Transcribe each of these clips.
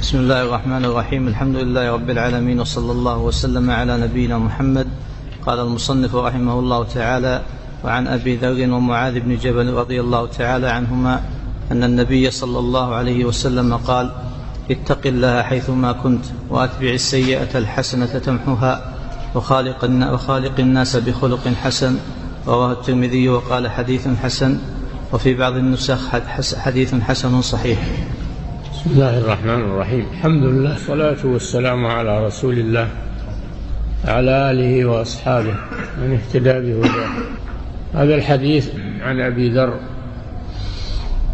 بسم الله الرحمن الرحيم. الحمد لله رب العالمين وصلى الله وسلم على نبينا محمد. قال المصنف رحمه الله تعالى وعن أبي ذر ومعاذ بن جبل رضي الله تعالى عنهما أن النبي صلى الله عليه وسلم قال اتق الله حيثما كنت وأتبع السيئة الحسنة تمحها وخالق وخالق الناس بخلق حسن. رواه الترمذي وقال حديث حسن. وفي بعض النسخ حديث حسن صحيح. بسم الله الرحمن الرحيم الحمد لله والصلاة والسلام على رسول الله على آله وأصحابه من اهتدى بهداه هذا الحديث عن أبي ذر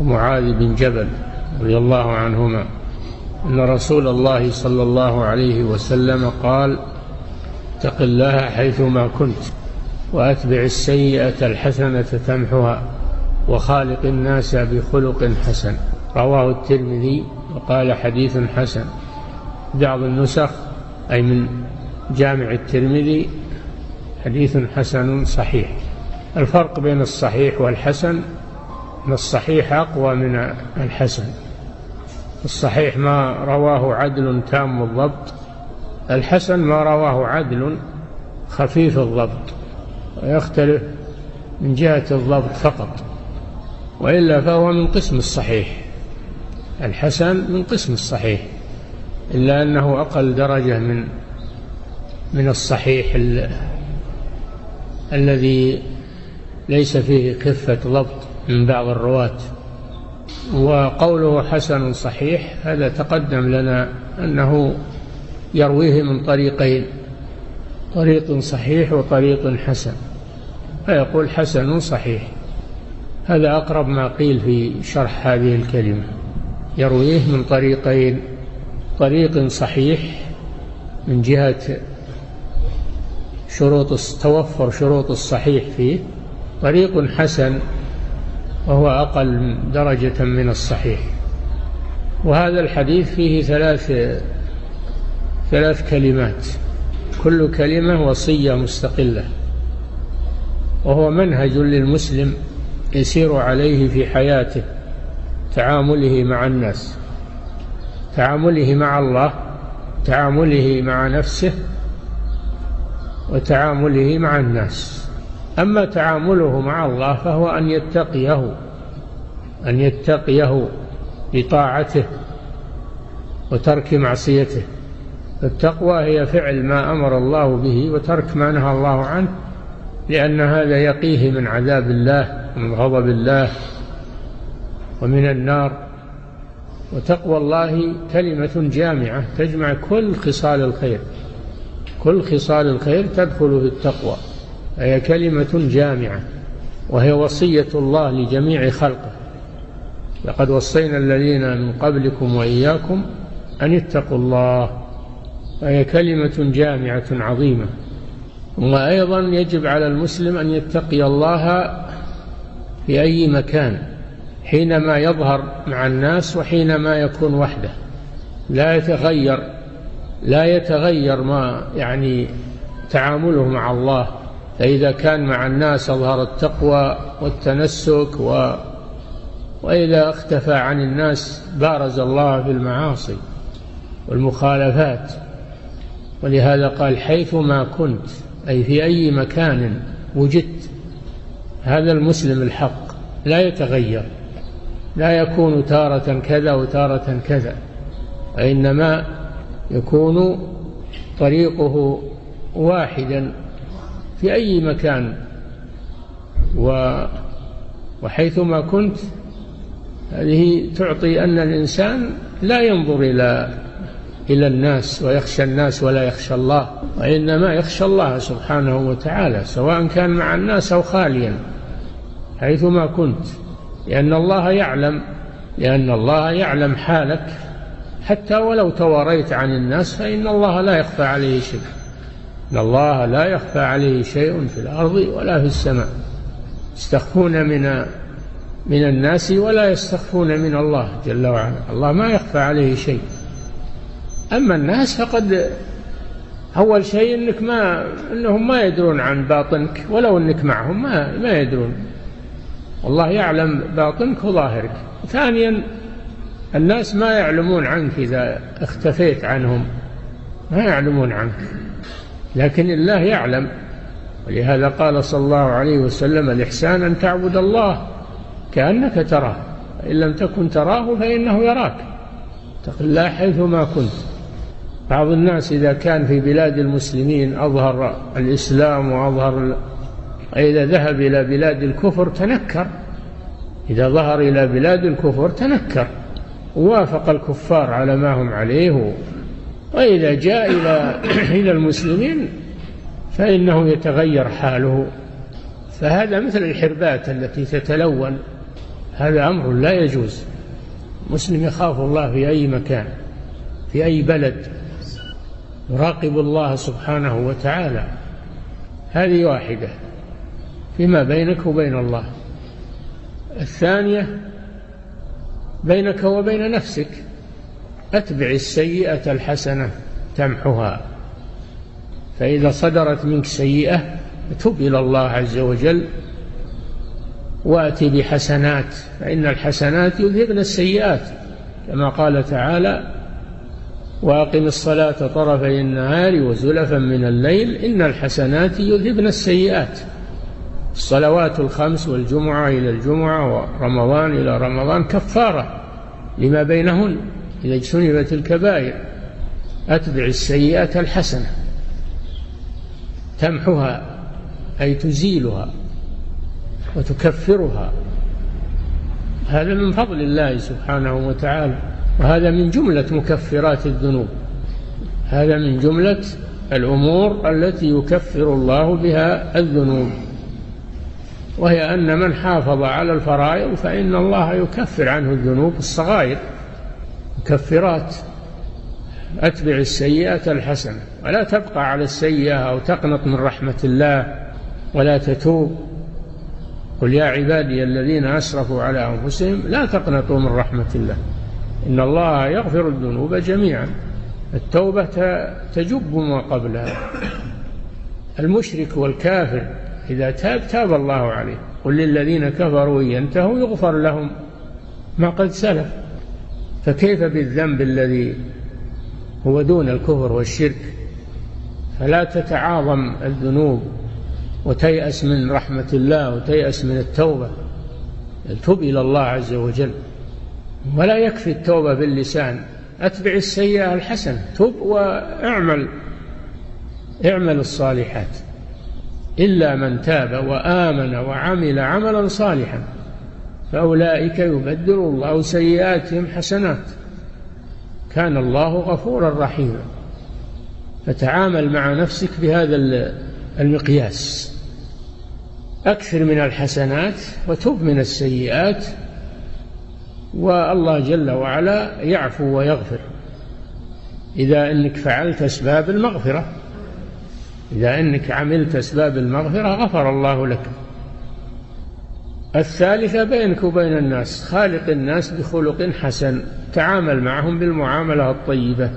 ومعاذ بن جبل رضي الله عنهما أن رسول الله صلى الله عليه وسلم قال اتق الله حيثما كنت وأتبع السيئة الحسنة تمحها وخالق الناس بخلق حسن رواه الترمذي وقال حديث حسن. بعض النسخ أي من جامع الترمذي حديث حسن صحيح. الفرق بين الصحيح والحسن أن الصحيح أقوى من الحسن. الصحيح ما رواه عدل تام الضبط الحسن ما رواه عدل خفيف الضبط ويختلف من جهة الضبط فقط وإلا فهو من قسم الصحيح. الحسن من قسم الصحيح إلا أنه أقل درجة من من الصحيح ال الذي ليس فيه خفة ضبط من بعض الرواة. وقوله حسن صحيح هذا تقدم لنا أنه يرويه من طريقين طريق صحيح وطريق حسن. فيقول حسن صحيح هذا أقرب ما قيل في شرح هذه الكلمة. يرويه من طريقين. طريق صحيح من جهة شروط توفر شروط الصحيح فيه. طريق حسن وهو أقل درجة من الصحيح. وهذا الحديث فيه ثلاث ثلاث كلمات. كل كلمة وصية مستقلة. وهو منهج للمسلم يسير عليه في حياته. تعامله مع الناس تعامله مع الله تعامله مع نفسه وتعامله مع الناس. أما تعامله مع الله فهو أن يتقيه أن يتقيه بطاعته وترك معصيته. التقوى هي فعل ما أمر الله به وترك ما نهى الله عنه لأن هذا يقيه من عذاب الله ومن غضب الله ومن النار. وتقوى الله كلمة جامعة تجمع كل خصال الخير. كل خصال الخير تدخل في التقوى. هي كلمة جامعة وهي وصية الله لجميع خلقه. لقد وصينا الذين من قبلكم وإياكم أن اتقوا الله. فهي كلمة جامعة عظيمة. وأيضا يجب على المسلم أن يتقي الله في أي مكان. حينما يظهر مع الناس وحينما يكون وحده. لا يتغير لا يتغير ما يعني تعامله مع الله. فإذا كان مع الناس أظهر التقوى والتنسك و وإذا اختفى عن الناس بارز الله في المعاصي والمخالفات. ولهذا قال حيثما كنت أي في أي مكان وجدت. هذا المسلم الحق لا يتغير. لا يكون تارة كذا وتارة كذا وإنما يكون طريقه واحدا في أي مكان. و وحيثما كنت هذه تعطي أن الإنسان لا ينظر إلى إلى الناس ويخشى الناس ولا يخشى الله وإنما يخشى الله سبحانه وتعالى سواء كان مع الناس أو خاليا. حيثما كنت لأن الله يعلم لأن الله يعلم حالك. حتى ولو تواريت عن الناس فإن الله لا يخفى عليه شيء. إن الله لا يخفى عليه شيء في الأرض ولا في السماء. يستخفون من من الناس ولا يستخفون من الله جل وعلا. الله ما يخفى عليه شيء. أما الناس فقد أول شيء أنك ما أنهم ما يدرون عن باطنك ولو أنك معهم ما ما يدرون. والله يعلم باطنك وظاهرك. ثانيا الناس ما يعلمون عنك إذا اختفيت عنهم. ما يعلمون عنك. لكن الله يعلم. ولهذا قال صلى الله عليه وسلم الإحسان أن تعبد الله كأنك تراه. فإن لم تكن تراه فإنه يراك. اتق الله حيثما كنت. بعض الناس إذا كان في بلاد المسلمين أظهر الإسلام وأظهر إذا ذهب إلى بلاد الكفر تنكر. إذا ظهر إلى بلاد الكفر تنكر. ووافق الكفار على ما هم عليه. وإذا جاء إلى إلى المسلمين فإنه يتغير حاله. فهذا مثل الحربات التي تتلون. هذا أمر لا يجوز. مسلم يخاف الله في أي مكان في أي بلد. يراقب الله سبحانه وتعالى. هذه واحدة. فيما بينك وبين الله. الثانية بينك وبين نفسك. أتبع السيئة الحسنة تمحها. فإذا صدرت منك سيئة تب إلى الله عز وجل وأتي بحسنات. فإن الحسنات يذهبن السيئات كما قال تعالى وأقم الصلاة طرفي النهار وزلفا من الليل إن الحسنات يذهبن السيئات. الصلوات الخمس والجمعة إلى الجمعة ورمضان إلى رمضان كفارة لما بينهن إذا اجتنبت الكبائر. أتبع السيئة الحسنة. تمحها أي تزيلها وتكفرها. هذا من فضل الله سبحانه وتعالى. وهذا من جملة مكفرات الذنوب. هذا من جملة الأمور التي يكفر الله بها الذنوب. وهي أن من حافظ على الفرائض فإن الله يكفر عنه الذنوب الصغائر مكفرات. أتبع السيئة الحسنة ولا تبقى على السيئة أو تقنط من رحمة الله ولا تتوب. قل يا عبادي الذين أسرفوا على أنفسهم لا تقنطوا من رحمة الله إن الله يغفر الذنوب جميعا. التوبة تجب ما قبلها. المشرك والكافر إذا تاب تاب الله عليه. قل للذين كفروا إن ينتهوا يغفر لهم ما قد سلف. فكيف بالذنب الذي هو دون الكفر والشرك؟ فلا تتعاظم الذنوب وتيأس من رحمة الله وتيأس من التوبة. تب إلى الله عز وجل. ولا يكفي التوبة باللسان. أتبع السيئة الحسنة. تب وأعمل اعمل الصالحات. إلا من تاب وآمن وعمل عملا صالحا فأولئك يبدل الله سيئاتهم حسنات. كان الله غفورا رحيما. فتعامل مع نفسك بهذا المقياس. أكثر من الحسنات وتب من السيئات والله جل وعلا يعفو ويغفر. إذا أنك فعلت أسباب المغفرة إذا أنك عملت أسباب المغفرة غفر الله لك. الثالثة بينك وبين الناس خالق الناس بخلق حسن تعامل معهم بالمعاملة الطيبة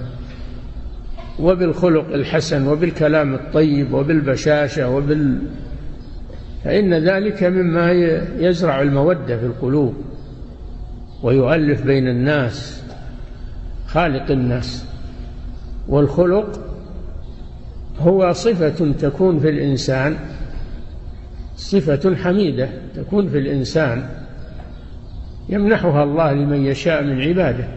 وبالخلق الحسن وبالكلام الطيب وبالبشاشة وبال فإن ذلك مما يزرع المودة في القلوب ويؤلف بين الناس خالق الناس والخلق هو صفة تكون في الإنسان صفة حميدة تكون في الإنسان يمنحها الله لمن يشاء من عباده.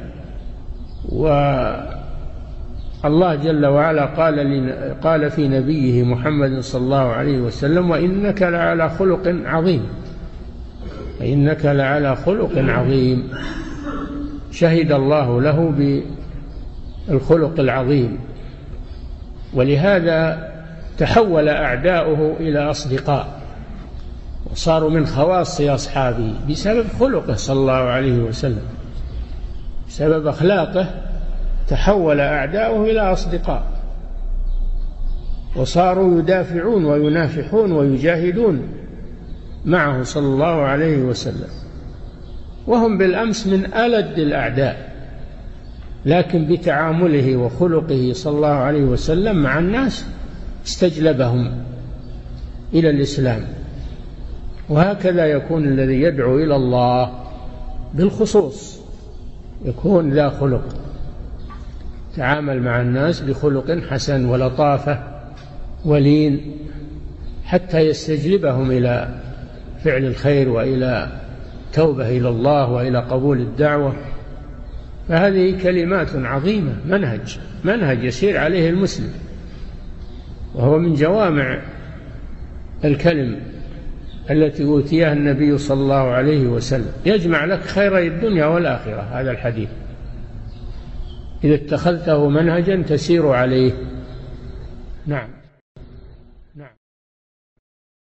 والله جل وعلا قال قال في نبيه محمد صلى الله عليه وسلم وإنك لعلى خلق عظيم. وإنك لعلى خلق عظيم. شهد الله له بالخلق العظيم. ولهذا تحول أعداؤه إلى أصدقاء وصاروا من خواص أصحابه بسبب خلقه صلى الله عليه وسلم. بسبب أخلاقه تحول أعداؤه إلى أصدقاء وصاروا يدافعون وينافحون ويجاهدون معه صلى الله عليه وسلم. وهم بالأمس من ألد الأعداء. لكن بتعامله وخلقه صلى الله عليه وسلم مع الناس استجلبهم إلى الإسلام. وهكذا يكون الذي يدعو إلى الله بالخصوص يكون ذا خلق. تعامل مع الناس بخلق حسن ولطافة ولين حتى يستجلبهم إلى فعل الخير وإلى توبة إلى الله وإلى قبول الدعوة. فهذه كلمات عظيمة منهج منهج يسير عليه المسلم. وهو من جوامع الكلم التي أوتيها النبي صلى الله عليه وسلم. يجمع لك خيري الدنيا والآخرة هذا الحديث. إذا اتخذته منهجا تسير عليه. نعم.